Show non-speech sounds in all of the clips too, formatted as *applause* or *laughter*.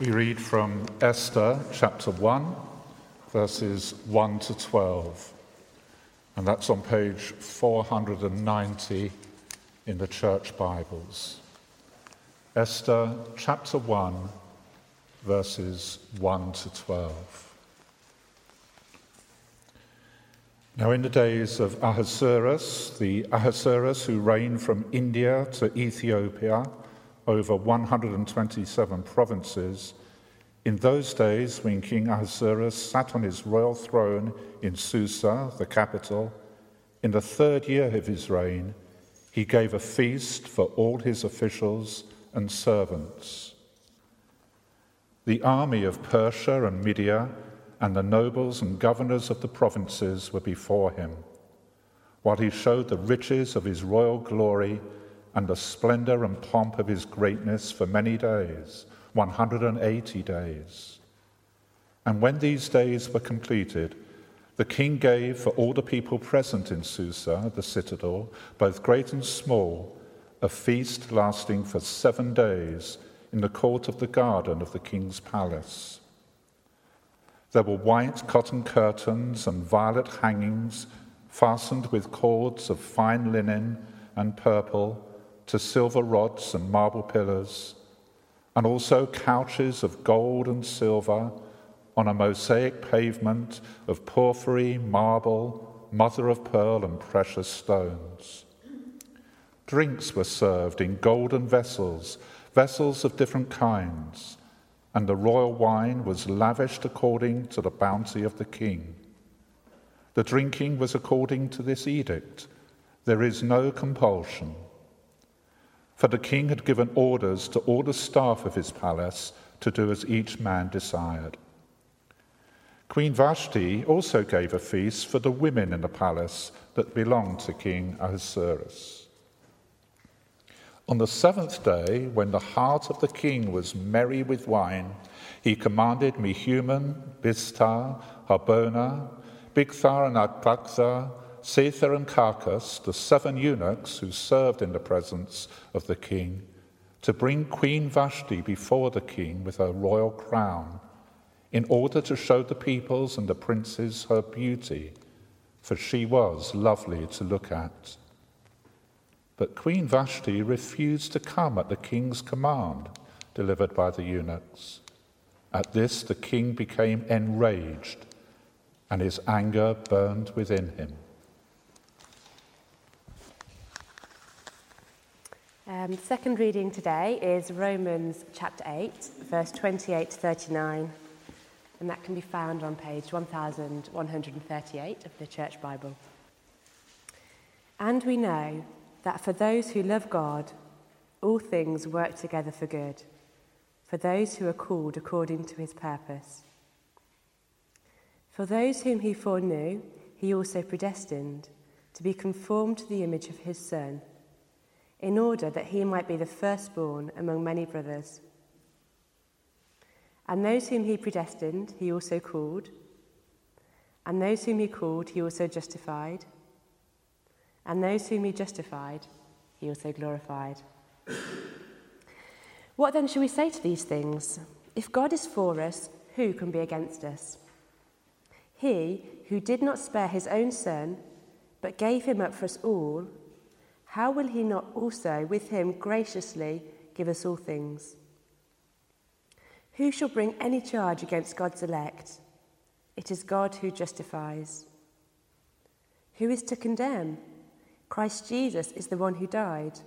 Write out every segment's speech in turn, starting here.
We read from Esther chapter 1, verses 1 to 12. And that's on page 490 in the church Bibles. Esther chapter 1, verses 1 to 12. Now, in the days of Ahasuerus, the Ahasuerus who reigned from India to Ethiopia, over 127 provinces. In those days, when King Ahasuerus sat on his royal throne in Susa, the capital, in the third year of his reign, he gave a feast for all his officials and servants. The army of Persia and Media and the nobles and governors of the provinces were before him, while he showed the riches of his royal glory and the splendor and pomp of his greatness for many days, 180 days. And when these days were completed, the king gave for all the people present in Susa, the citadel, both great and small, a feast lasting for seven days in the court of the garden of the king's palace. There were white cotton curtains and violet hangings fastened with cords of fine linen and purple to silver rods and marble pillars, and also couches of gold and silver on a mosaic pavement of porphyry, marble, mother of pearl, and precious stones. Drinks were served in golden vessels, vessels of different kinds, and the royal wine was lavished according to the bounty of the king. The drinking was according to this edict there is no compulsion for the king had given orders to all the staff of his palace to do as each man desired. Queen Vashti also gave a feast for the women in the palace that belonged to King Ahasuerus. On the seventh day, when the heart of the king was merry with wine, he commanded Mehuman, Biztha, Harbona, Bigtha and Abagtha, Zethar and Carkas, the seven eunuchs who served in the presence of the king, to bring Queen Vashti before the king with her royal crown, in order to show the peoples and the princes her beauty, for she was lovely to look at. But Queen Vashti refused to come at the king's command delivered by the eunuchs. At this, the king became enraged, and his anger burned within him. Um, the second reading today is Romans chapter 8, verse 28 to 39, and that can be found on page 1138 of the Church Bible. And we know that for those who love God, all things work together for good, for those who are called according to his purpose. For those whom he foreknew, he also predestined to be conformed to the image of his Son in order that he might be the firstborn among many brothers. And those whom he predestined, he also called. And those whom he called, he also justified. And those whom he justified, he also glorified. what then shall we say to these things? If God is for us, who can be against us? He who did not spare his own son, but gave him up for us all how will he not also with him graciously give us all things? Who shall bring any charge against God's elect? It is God who justifies. Who is to condemn? Christ Jesus is the one who died.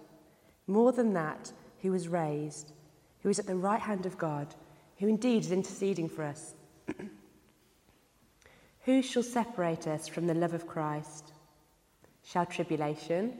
More than that, who was raised, who is at the right hand of God, who indeed is interceding for us. *clears throat* who shall separate us from the love of Christ? Shall tribulation?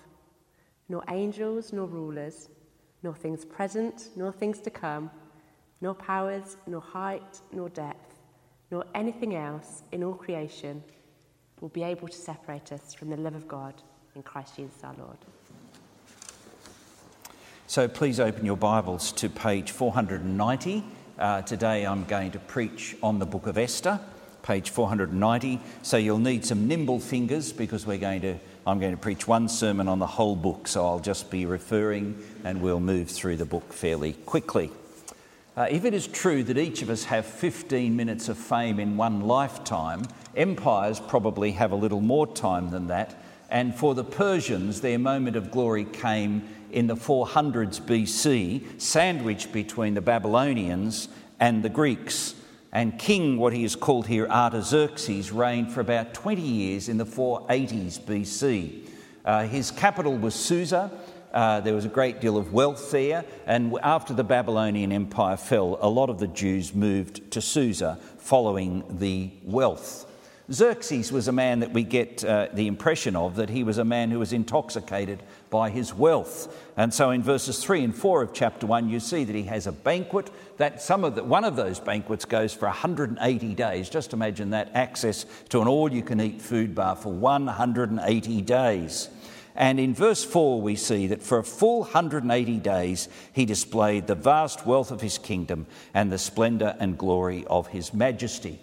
nor angels, nor rulers, nor things present, nor things to come, nor powers, nor height, nor depth, nor anything else in all creation will be able to separate us from the love of God in Christ Jesus our Lord. So please open your Bibles to page 490. Uh, today I'm going to preach on the book of Esther, page 490. So you'll need some nimble fingers because we're going to, I'm going to preach one sermon on the whole book. So I'll just be referring and we'll move through the book fairly quickly. Uh, if it is true that each of us have 15 minutes of fame in one lifetime, empires probably have a little more time than that. And for the Persians, their moment of glory came in the 400s BC, sandwiched between the Babylonians and the Greeks. And King, what he is called here, Artaxerxes, reigned for about 20 years in the 480s BC. Uh, his capital was Susa, uh, there was a great deal of wealth there, and after the Babylonian Empire fell, a lot of the Jews moved to Susa following the wealth. Xerxes was a man that we get uh, the impression of that he was a man who was intoxicated by his wealth. And so in verses 3 and 4 of chapter 1, you see that he has a banquet. That some of the, one of those banquets goes for 180 days. Just imagine that access to an all you can eat food bar for 180 days. And in verse 4, we see that for a full 180 days he displayed the vast wealth of his kingdom and the splendour and glory of his majesty.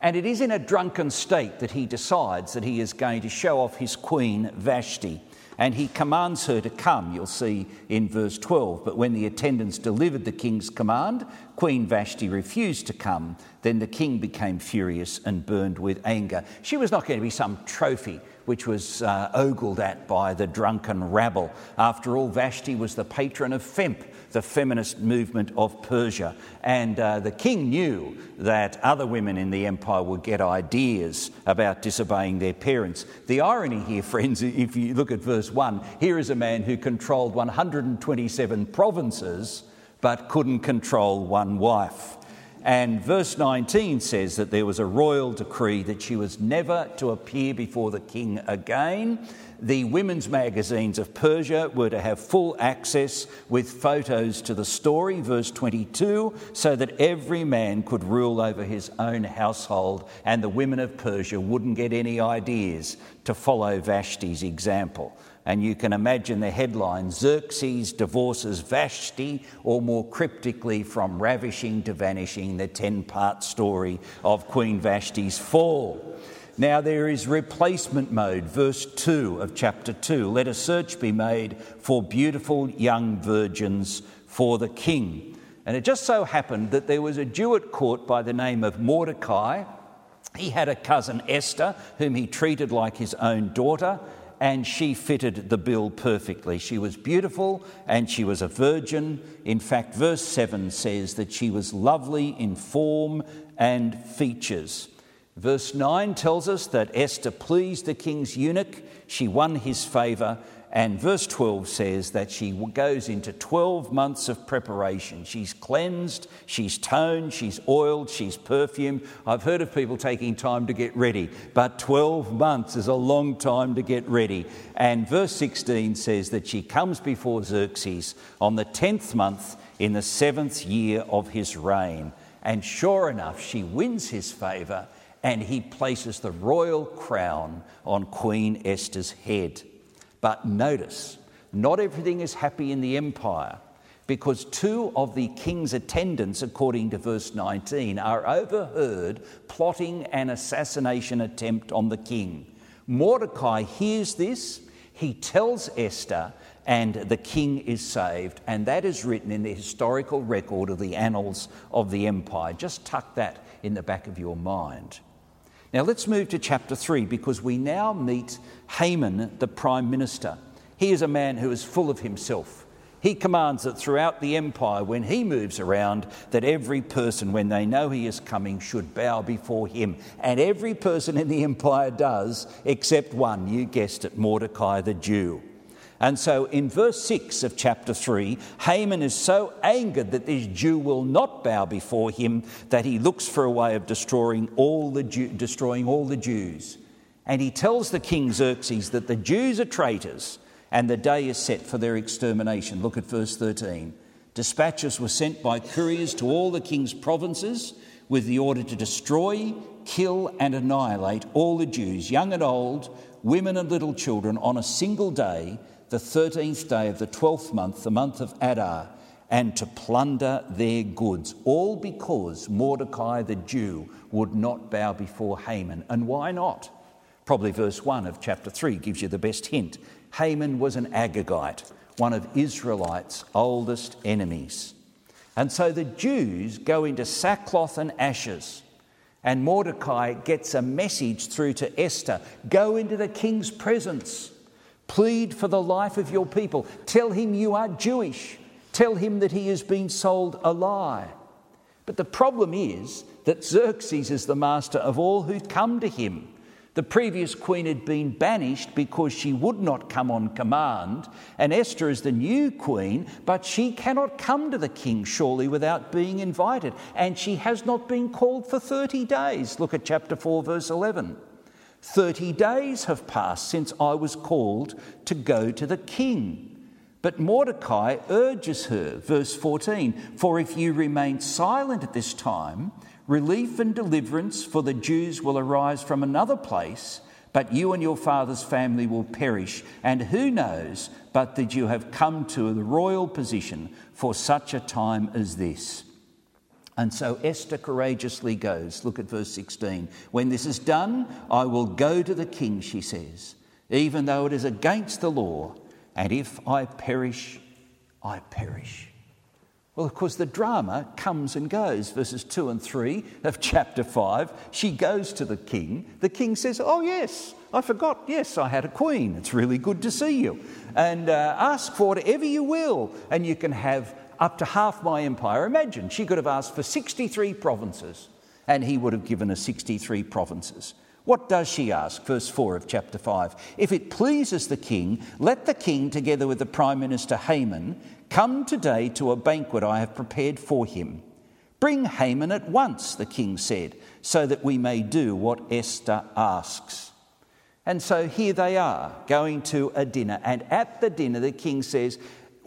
And it is in a drunken state that he decides that he is going to show off his queen Vashti. And he commands her to come, you'll see in verse 12. But when the attendants delivered the king's command, Queen Vashti refused to come. Then the king became furious and burned with anger. She was not going to be some trophy which was uh, ogled at by the drunken rabble. After all, Vashti was the patron of FEMP, the feminist movement of Persia. And uh, the king knew that other women in the empire would get ideas about disobeying their parents. The irony here, friends, if you look at verse 1, here is a man who controlled 127 provinces but couldn't control one wife. And verse 19 says that there was a royal decree that she was never to appear before the king again. The women's magazines of Persia were to have full access with photos to the story, verse 22, so that every man could rule over his own household and the women of Persia wouldn't get any ideas to follow Vashti's example. And you can imagine the headline Xerxes divorces Vashti, or more cryptically, from ravishing to vanishing, the 10 part story of Queen Vashti's fall. Now there is replacement mode, verse 2 of chapter 2. Let a search be made for beautiful young virgins for the king. And it just so happened that there was a Jew at court by the name of Mordecai. He had a cousin Esther, whom he treated like his own daughter, and she fitted the bill perfectly. She was beautiful and she was a virgin. In fact, verse 7 says that she was lovely in form and features. Verse 9 tells us that Esther pleased the king's eunuch, she won his favour, and verse 12 says that she goes into 12 months of preparation. She's cleansed, she's toned, she's oiled, she's perfumed. I've heard of people taking time to get ready, but 12 months is a long time to get ready. And verse 16 says that she comes before Xerxes on the 10th month in the seventh year of his reign. And sure enough, she wins his favour and he places the royal crown on Queen Esther's head. But notice, not everything is happy in the empire because two of the king's attendants, according to verse 19, are overheard plotting an assassination attempt on the king. Mordecai hears this, he tells Esther, and the king is saved. And that is written in the historical record of the annals of the empire. Just tuck that in the back of your mind. Now let's move to chapter 3 because we now meet Haman, the prime minister. He is a man who is full of himself. He commands that throughout the empire, when he moves around, that every person, when they know he is coming, should bow before him. And every person in the *laughs* empire does, except one, you guessed it, Mordecai the Jew. And so in verse 6 of chapter 3, Haman is so angered that this Jew will not bow before him that he looks for a way of destroying all the, Jew, destroying all the Jews. And he tells the king Xerxes that the Jews are traitors and the day is set for their extermination. Look at verse 13. Dispatches were sent by couriers to all the king's provinces with the order to destroy, kill, and annihilate all the Jews, young and old, women and little children, on a single day, the 13th day of the 12th month, the month of Adar, and to plunder their goods, all because Mordecai the Jew would not bow before Haman. And why not? Probably verse 1 of chapter 3 gives you the best hint. Haman was an Agagite one of Israelites' oldest enemies. And so the Jews go into sackcloth and ashes. And Mordecai gets a message through to Esther go into the king's presence, plead for the life of your people, tell him you are Jewish, tell him that he has been sold a lie. But the problem is that Xerxes is the master of all who come to him. The previous queen had been banished because she would not come on command, and Esther is the new queen, but she cannot come to the king surely without being invited, and she has not been called for 30 days. Look at chapter 4, verse 11. 30 days have passed since I was called to go to the king. But Mordecai urges her, verse 14, for if you remain silent at this time, Relief and deliverance for the Jews will arise from another place, but you and your father's family will perish. And who knows but that you have come to the royal position for such a time as this? And so Esther courageously goes. Look at verse 16. When this is done, I will go to the king, she says, even though it is against the law. And if I perish, I perish. Well, of course, the drama comes and goes. Verses 2 and 3 of chapter 5. She goes to the king. The king says, Oh, yes, I forgot. Yes, I had a queen. It's really good to see you. And uh, ask for whatever you will, and you can have up to half my empire. Imagine, she could have asked for 63 provinces, and he would have given her 63 provinces. What does she ask? Verse 4 of chapter 5. If it pleases the king, let the king, together with the prime minister Haman, Come today to a banquet I have prepared for him. Bring Haman at once, the king said, so that we may do what Esther asks. And so here they are, going to a dinner. And at the dinner, the king says,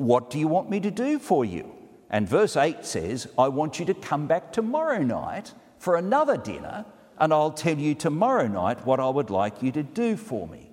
What do you want me to do for you? And verse 8 says, I want you to come back tomorrow night for another dinner, and I'll tell you tomorrow night what I would like you to do for me.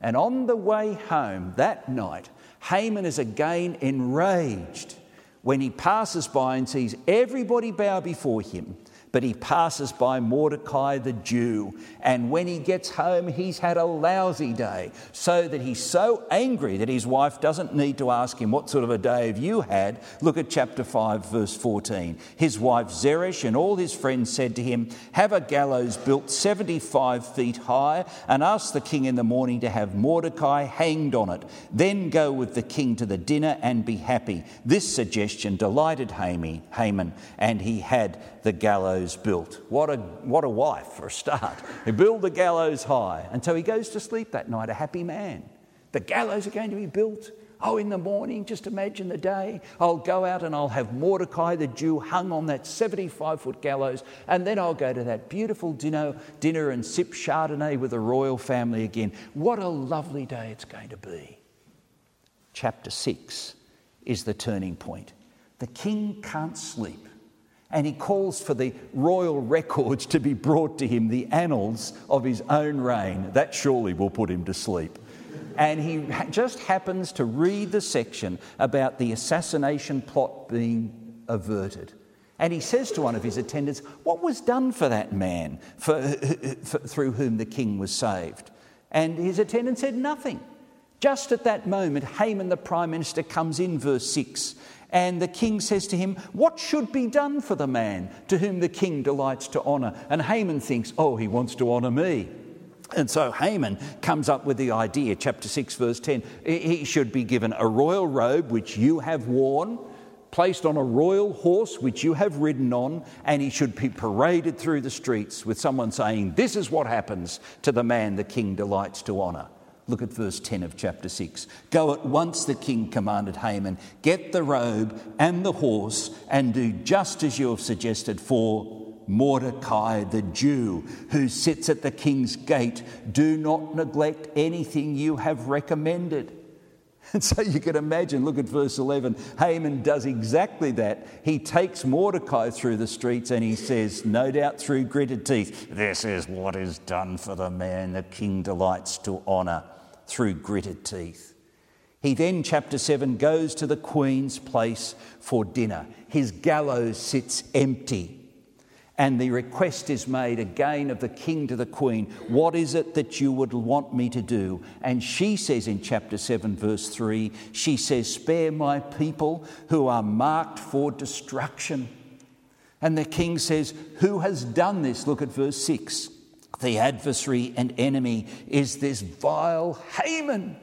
And on the way home that night, Haman is again enraged when he passes by and sees everybody bow before him but he passes by Mordecai the Jew. And when he gets home, he's had a lousy day, so that he's so angry that his wife doesn't need to ask him, What sort of a day have you had? Look at chapter 5, verse 14. His wife Zeresh and all his friends said to him, Have a gallows built 75 feet high, and ask the king in the morning to have Mordecai hanged on it. Then go with the king to the dinner and be happy. This suggestion delighted Haman, and he had the gallows built. What a, what a wife for a start. He built the gallows high. And so he goes to sleep that night, a happy man. The gallows are going to be built. Oh, in the morning, just imagine the day. I'll go out and I'll have Mordecai the Jew hung on that 75 foot gallows, and then I'll go to that beautiful dinner, dinner and sip Chardonnay with the royal family again. What a lovely day it's going to be. Chapter 6 is the turning point. The king can't sleep and he calls for the royal records to be brought to him, the annals of his own reign. That surely will put him to sleep. And he just happens to read the section about the assassination plot being averted. And he says to one of his attendants, What was done for that man for, *laughs* for, through whom the king was saved? And his attendant said, Nothing. Just at that moment, Haman the prime minister comes in, verse 6, and the king says to him, What should be done for the man to whom the king delights to honour? And Haman thinks, Oh, he wants to honour me. And so Haman comes up with the idea, chapter 6, verse 10. He should be given a royal robe which you have worn, placed on a royal horse which you have ridden on, and he should be paraded through the streets with someone saying, This is what happens to the man the king delights to honour. Look at verse 10 of chapter 6. Go at once, the king commanded Haman, get the robe and the horse, and do just as you have suggested for Mordecai the Jew, who sits at the king's gate. Do not neglect anything you have recommended. *laughs* And so you can imagine, look at verse 11. Haman does exactly that. He takes Mordecai through the streets and he says, no doubt through gritted teeth, This is what is done for the man the king delights to honour, through gritted teeth. He then, chapter 7, goes to the queen's place for dinner. His gallows sits empty. And the request is made again of the king to the queen What is it that you would want me to do? And she says in chapter 7, verse 3, she says, Spare my people who are marked for destruction. And the king says, Who has done this? Look at verse 6. The adversary and enemy is this vile Haman.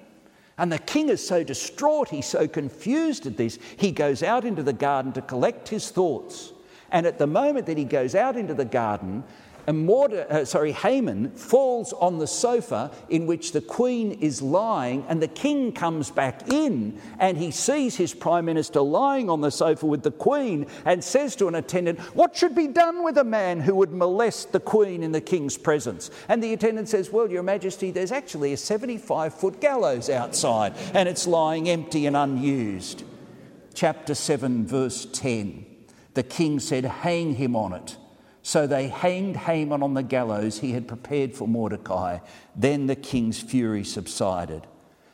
And the king is so distraught, he's so confused at this, he goes out into the garden to collect his thoughts. And at the moment that he goes out into the garden, Morda, uh, sorry, Haman falls on the sofa in which the queen is lying, and the king comes back in and he sees his prime minister lying on the sofa with the queen and says to an attendant, What should be done with a man who would molest the queen in the king's presence? And the attendant says, Well, Your Majesty, there's actually a 75 foot gallows outside and it's lying empty and unused. Chapter 7, verse 10 the king said, Hang him on it. So they hanged Haman on the gallows he had prepared for Mordecai. Then the king's fury subsided.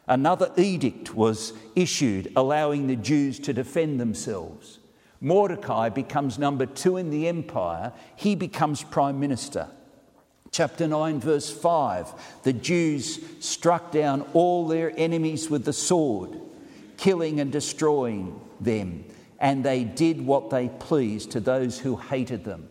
Another edict was issued allowing the Jews to defend themselves. Mordecai becomes number two in the empire, he becomes prime minister. Chapter 9, verse 5 the Jews struck down all their enemies with the sword, killing and destroying them and they did what they pleased to those who hated them.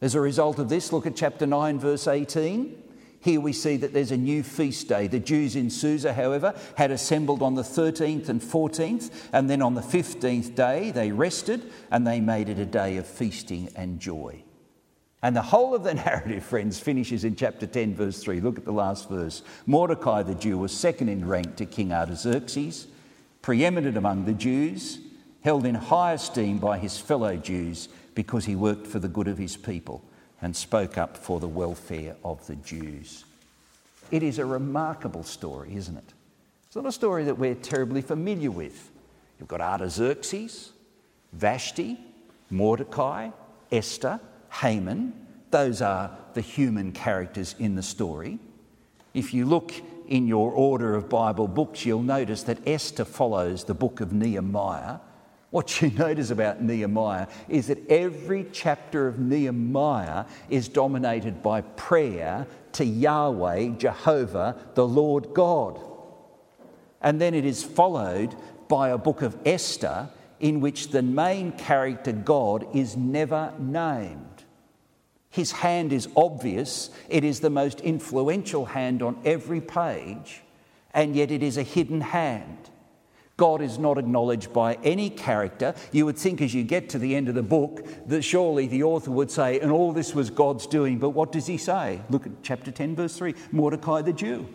As a result of this, look at chapter 9, verse 18. Here we see that there's a new feast day. The Jews in Susa, however, had assembled on the 13th and 14th, and then on the 15th day they rested and they made it a day of feasting and joy. And the whole of the *laughs* narrative, friends, finishes in chapter 10, verse 3. Look at the last verse. Mordecai the Jew was second in rank to King Artaxerxes, preeminent among the Jews held in high esteem by his fellow Jews because he worked for the good of his people and spoke up for the welfare of the Jews. It is a remarkable story, isn't it? It's not a story that we're terribly familiar with. You've got Artaxerxes, Vashti, Mordecai, Esther, Haman. Those are the human characters in the story. If you look in your order of Bible books, you'll notice that Esther follows the book of Nehemiah what you *laughs* notice about Nehemiah is that every chapter of Nehemiah is dominated by prayer to Yahweh, Jehovah, the Lord God. And then it is followed by a book of Esther in which the main character, God, is never named. His hand is obvious, it is the most influential hand on every page, and yet it is a hidden hand. God is not acknowledged by any character. You would think as you get to the end of the book that surely the author would say, and all this was God's doing. But what does he say? Look at chapter 10, verse 3 Mordecai the Jew,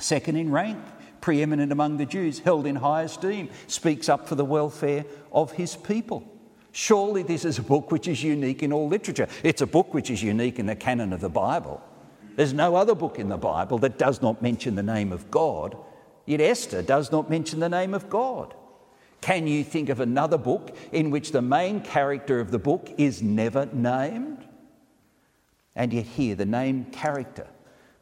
second in rank, preeminent among the Jews, held in high esteem, speaks up for the welfare of his people. Surely this is a book which is unique in all literature. It's a book which is unique in the canon of the Bible. There's no other book in the Bible that does not mention the name of God Yet Esther does not mention the name of God. Can you think of another book in which the main character of the book is never named? And yet, here, the name character,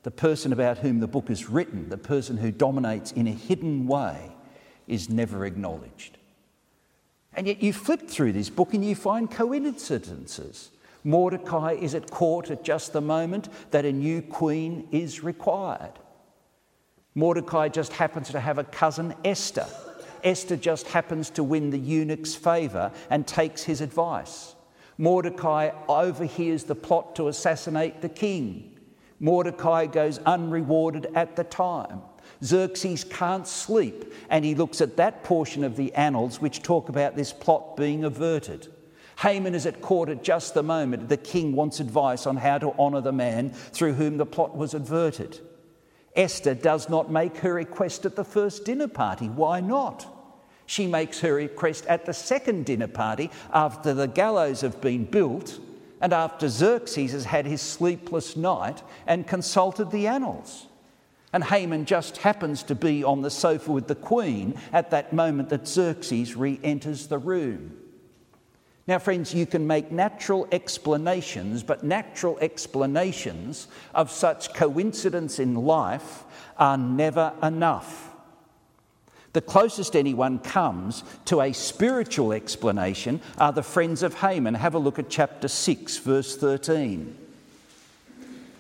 the person about whom the book is written, the person who dominates in a hidden way, is never acknowledged. And yet, you flip through this book and you find coincidences. Mordecai is at court at just the moment that a new queen is required. Mordecai just happens to have a cousin, Esther. Esther just happens to win the eunuch's favour and takes his advice. Mordecai overhears the plot to assassinate the king. Mordecai goes unrewarded at the time. Xerxes can't sleep, and he looks at that portion of the annals which talk about this plot being averted. Haman is at court at just the moment the king wants advice on how to honour the man through whom the plot was averted. Esther does not make her request at the first dinner party. Why not? She makes her request at the second dinner party after the gallows have been built and after Xerxes has had his sleepless night and consulted the annals. And Haman just happens to be on the sofa with the queen at that moment that Xerxes re enters the room. Now, friends, you can make natural explanations, but natural explanations of such coincidence in life are never enough. The closest anyone comes to a spiritual explanation are the friends of Haman. Have a look at chapter 6, verse 13.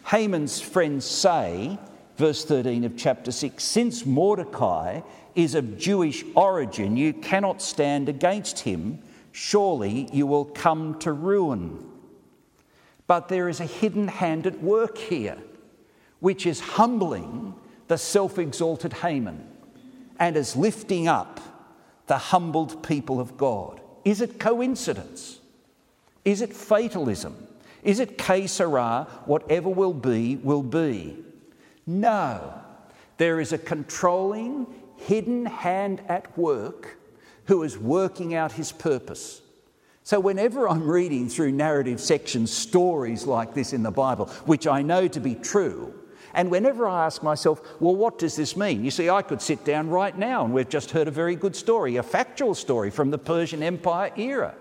Haman's friends say, verse 13 of chapter 6, since Mordecai is of Jewish origin, you cannot stand against him. Surely you will come to ruin. But there is a hidden hand at work here, which is humbling the self exalted Haman and is lifting up the humbled people of God. Is it coincidence? Is it fatalism? Is it que sera? Whatever will be, will be. No. There is a controlling, hidden hand at work who is working out his purpose. So, whenever I'm reading through narrative sections, stories like this in the Bible, which I know to be true, and whenever I ask myself, well, what does this mean? You see, I could sit down right now and we've just heard a very good story, a factual story from the Persian Empire era.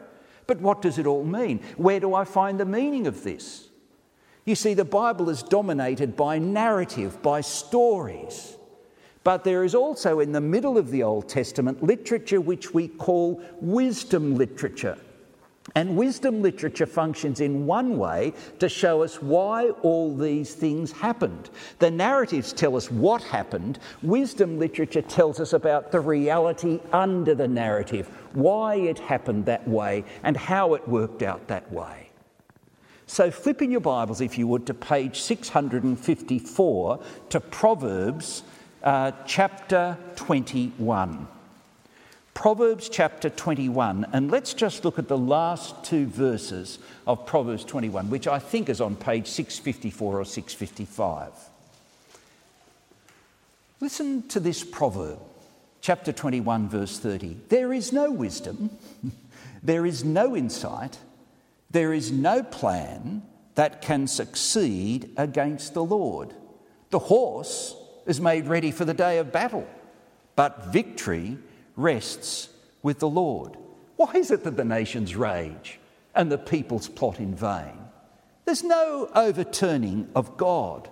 But what does it all mean? Where do I find the meaning of this? You see, the Bible is dominated by narrative, by stories. But there is also in the middle of the Old Testament literature which we call wisdom literature. And wisdom literature functions in one way to show us why all these things happened. The narratives tell us what happened, wisdom literature tells us about the reality under the narrative, why it happened that way, and how it worked out that way. So, flip in your Bibles, if you would, to page 654 to Proverbs uh, chapter 21. Proverbs chapter 21, and let's just look at the last two verses of Proverbs 21, which I think is on page 654 or 655. Listen to this proverb, chapter 21, verse 30. There is no wisdom, *laughs* there is no insight, there is no plan that can succeed against the Lord. The horse is made ready for the day of battle, but victory rests with the Lord. Why is it that the nations rage and the peoples plot in vain? There's no overturning of God.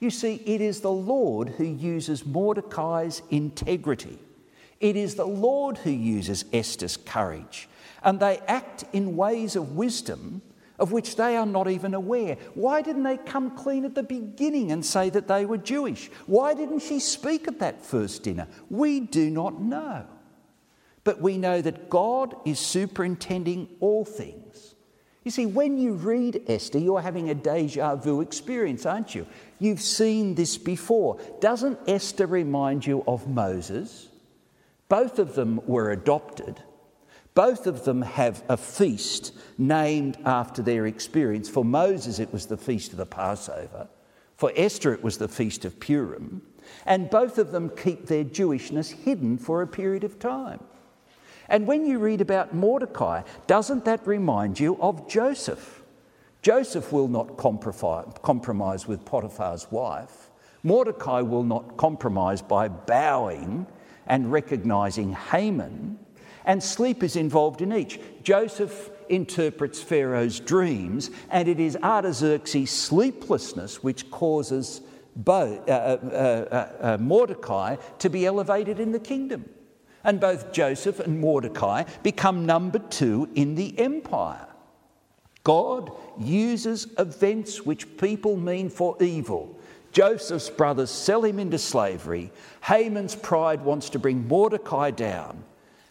You see, it is the Lord who uses Mordecai's integrity. It is the Lord who uses Esther's courage. And they act in ways of wisdom of which they are not even aware. Why didn't they come clean at the beginning and say that they were Jewish? Why didn't she speak at that first dinner? We do not know. But we know that God is superintending all things. You see, when you read Esther, you're having a deja vu experience, aren't you? You've seen this before. Doesn't Esther remind you of Moses? Both of them were adopted. Both of them have a feast named after their experience. For Moses, it was the feast of the Passover. For Esther, it was the feast of Purim. And both of them keep their Jewishness hidden for a period of time. And when you read about Mordecai, doesn't that remind you of Joseph? Joseph will not compromise with Potiphar's wife. Mordecai will not compromise by bowing and recognizing Haman and sleep is involved in each. Joseph interprets Pharaoh's dreams, and it is Artaxerxes' sleeplessness which causes uh, uh, uh, uh, Mordecai to be elevated in the kingdom. And both Joseph and Mordecai become number two in the empire. God uses events which people mean for evil. Joseph's brothers sell him into slavery. Haman's pride wants to bring Mordecai down.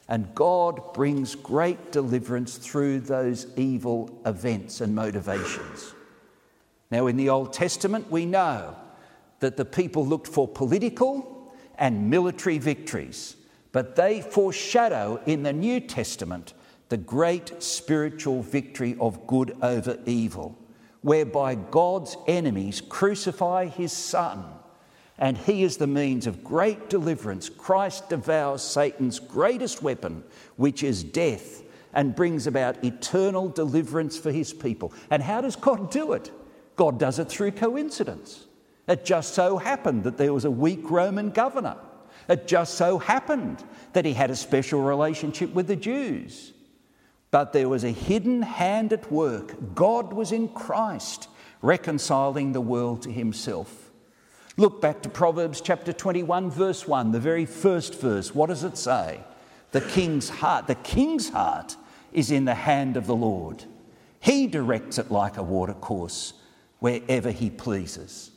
And God brings great deliverance through those evil events and motivations. Now, in the Old Testament, we know that the people looked for political and military victories, but they foreshadow in the New Testament the great spiritual victory of good over evil, whereby God's enemies crucify his Son and he is the means of great deliverance. Christ devours Satan's greatest weapon, which is death, and brings about eternal deliverance for his people. And how does God do it? God does it through coincidence. It just so happened that there was a weak Roman governor. It just so happened that he had a special relationship with the Jews. But there was a hidden hand at work. God was in Christ, reconciling the world to himself. Look back to Proverbs chapter 21, verse 1, the very first verse. What does it say? The king's heart, the king's heart is in the hand of the Lord. He directs it like a watercourse wherever he pleases.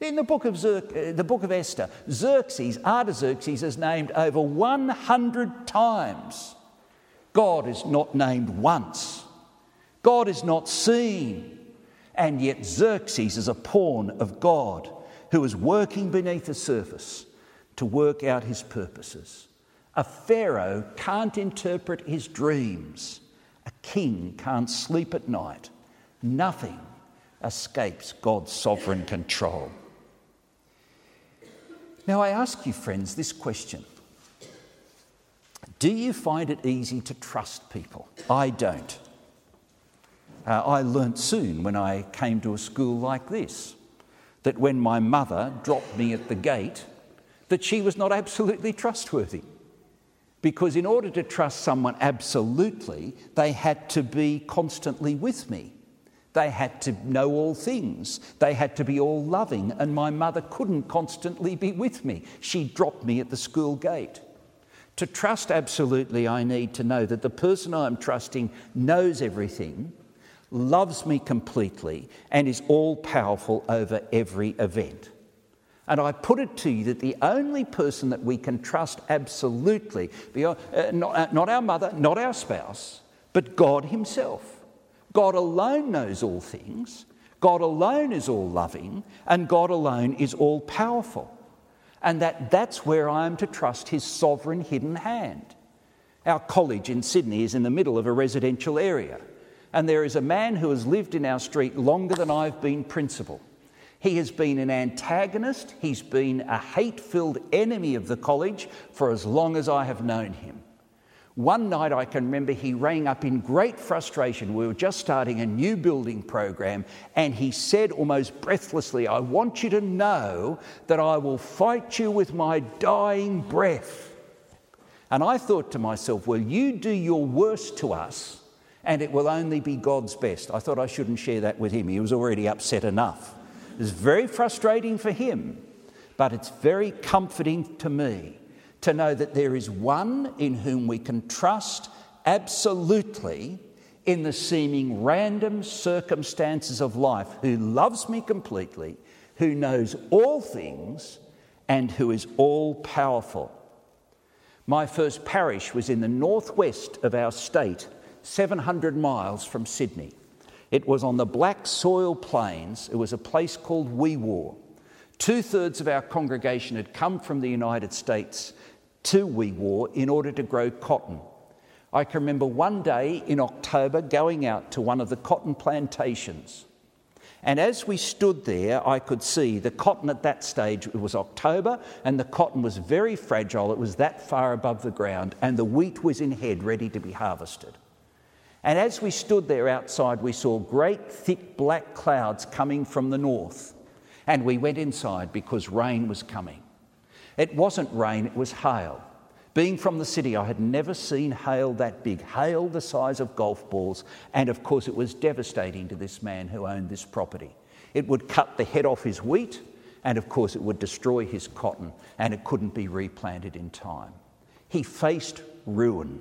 In the book of, uh, the book of Esther, Xerxes, Artaxerxes is named over 100 times. God is not named once. God is not seen. And yet Xerxes is a pawn of God who is working beneath the surface to work out his purposes. A Pharaoh can't interpret his dreams. A king can't sleep at night. Nothing escapes God's sovereign control. Now, I ask you, friends, this question Do you find it easy to trust people? I don't. Uh, I learnt soon when I came to a school like this that when my mother dropped me at the gate, that she was not absolutely trustworthy. Because in order to trust someone absolutely, they had to be constantly with me. They had to know all things. They had to be all loving, and my mother couldn't constantly be with me. She dropped me at the school gate. To trust absolutely, I need to know that the person I'm trusting knows everything, loves me completely, and is all powerful over every event. And I put it to you that the only person that we can trust absolutely, uh, uh, not our mother, not our spouse, but God Himself. God alone knows all things, God alone is all loving, and God alone is all powerful. And that, that's where I am to trust His sovereign hidden hand. Our college in Sydney is in the middle of a residential area, and there is a man who has lived in our street longer than I've been principal. He has been an antagonist, he's been a hate filled enemy of the college for as long as I have known him. One night I can remember he rang up in great frustration. We were just starting a new building program, and he said almost breathlessly, I want you to know that I will fight you with my dying breath. And I thought to myself, well, you do your worst to us, and it will only be God's best. I thought I shouldn't share that with him. He was already upset enough. It was very frustrating for him, but it's very comforting to me to know that there is one in whom we can trust absolutely in the seeming random circumstances of life, who loves me completely, who knows all things, and who is all powerful. My first parish was in the northwest of our state, 700 miles from Sydney. It was on the black soil plains. It was a place called Wee Waa. Two thirds of our congregation had come from the United States to Wee Waa in order to grow cotton. I can remember one day in October going out to one of the cotton plantations. And as we stood there, I could see the cotton at that stage, it was October, and the cotton was very fragile. It was that far above the ground, and the wheat was in head, ready to be harvested. And as we stood there outside, we saw great, thick black clouds coming from the north. And we went inside because rain was coming. It wasn't rain, it was hail. Being from the city, I had never seen hail that big, hail the size of golf balls, and of course, it was devastating to this man who owned this property. It would cut the head off his wheat, and of course, it would destroy his cotton, and it couldn't be replanted in time. He faced ruin.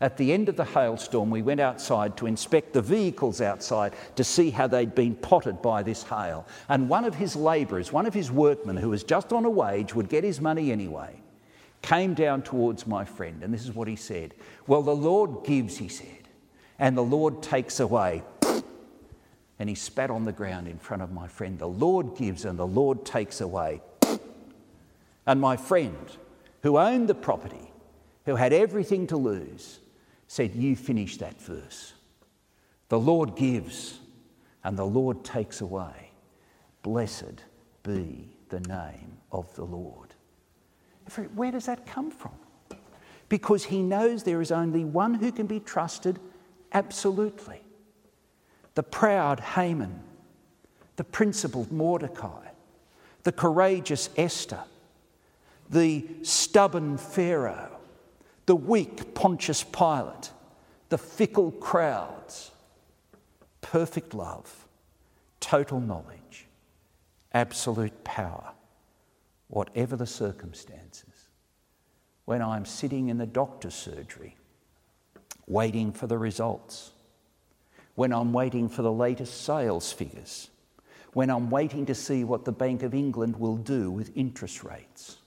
At the end of the hailstorm, we went outside to inspect the vehicles outside to see how they'd been potted by this hail. And one of his labourers, one of his workmen who was just on a wage, would get his money anyway, came down towards my friend. And this is what he said Well, the Lord gives, he said, and the Lord takes away. And he spat on the ground in front of my friend. The Lord gives and the Lord takes away. And my friend, who owned the property, who had everything to lose, said, You finish that verse. The Lord gives and the Lord takes away. Blessed be the name of the Lord. Where does that come from? Because he knows there is only one who can be trusted absolutely the proud Haman, the principled Mordecai, the courageous Esther, the stubborn Pharaoh, the weak Pontius Pilate, the fickle crowds. Perfect love, total knowledge, absolute power, whatever the circumstances. When I'm sitting in the doctor's surgery, waiting for the results, when I'm waiting for the latest sales figures, when I'm waiting to see what the Bank of England will do with interest rates,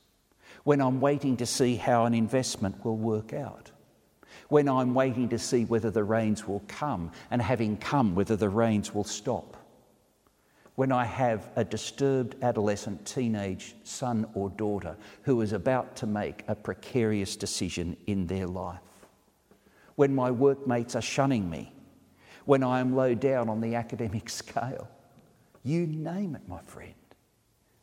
when I'm waiting to see how an investment will work out, when I'm waiting to see whether the rains will come, and having come, whether the rains will stop, when I have a disturbed adolescent teenage son or daughter who is about to make a precarious decision in their life, when my workmates are shunning me, when I am low down on the academic *laughs* scale. You name it, my friend.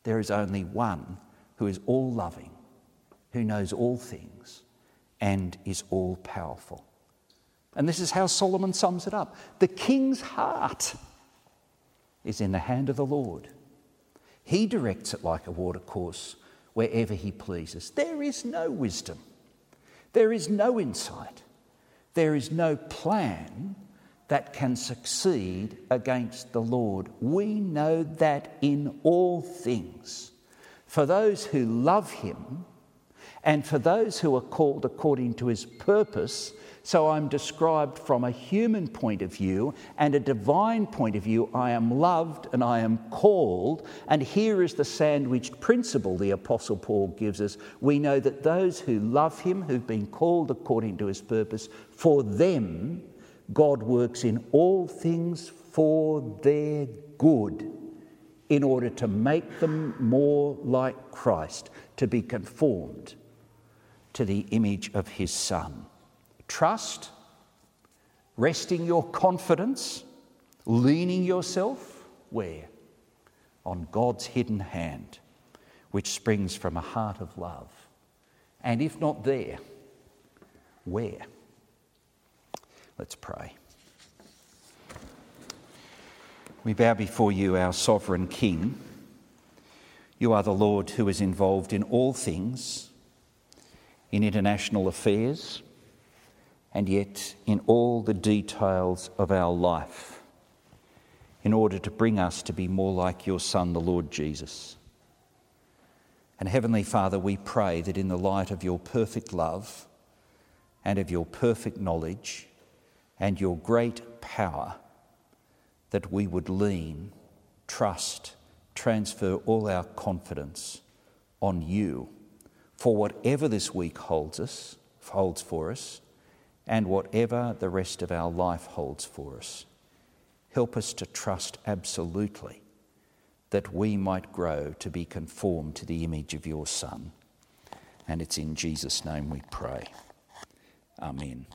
There is only one who is all loving, who knows all things, and is all powerful. And this is how Solomon sums it up the king's heart is in the hand of the Lord. He directs it like a watercourse wherever he pleases. There is no wisdom, there is no insight, there is no plan that can succeed against the Lord. We know that in all things. For those who love Him and for those who are called according to His purpose, so I'm described from a human point of view and a divine point of view. I am loved and I am called. And here is the sandwiched principle the Apostle Paul gives us. We know that those who love Him, who've been called according to His purpose, for them, God works in all things for their good in order to make them more like Christ, to be conformed to the image of his Son. Trust, resting your confidence, leaning yourself where? On God's hidden hand, which springs from a heart of love. And if not there, where? Let's pray. We bow before you, our sovereign King. You are the Lord who is involved in all things, in international affairs, and yet in all the details of our life, in order to bring us to be more like your Son, the Lord Jesus. And Heavenly Father, we pray that in the light of your perfect love and of your perfect knowledge, and your great power that we would lean, trust, transfer all our confidence on you for whatever this week holds us, holds for us, and whatever the rest of our life holds for us. Help us to trust absolutely that we might grow to be conformed to the image of your Son. And it's in Jesus' name we pray. Amen.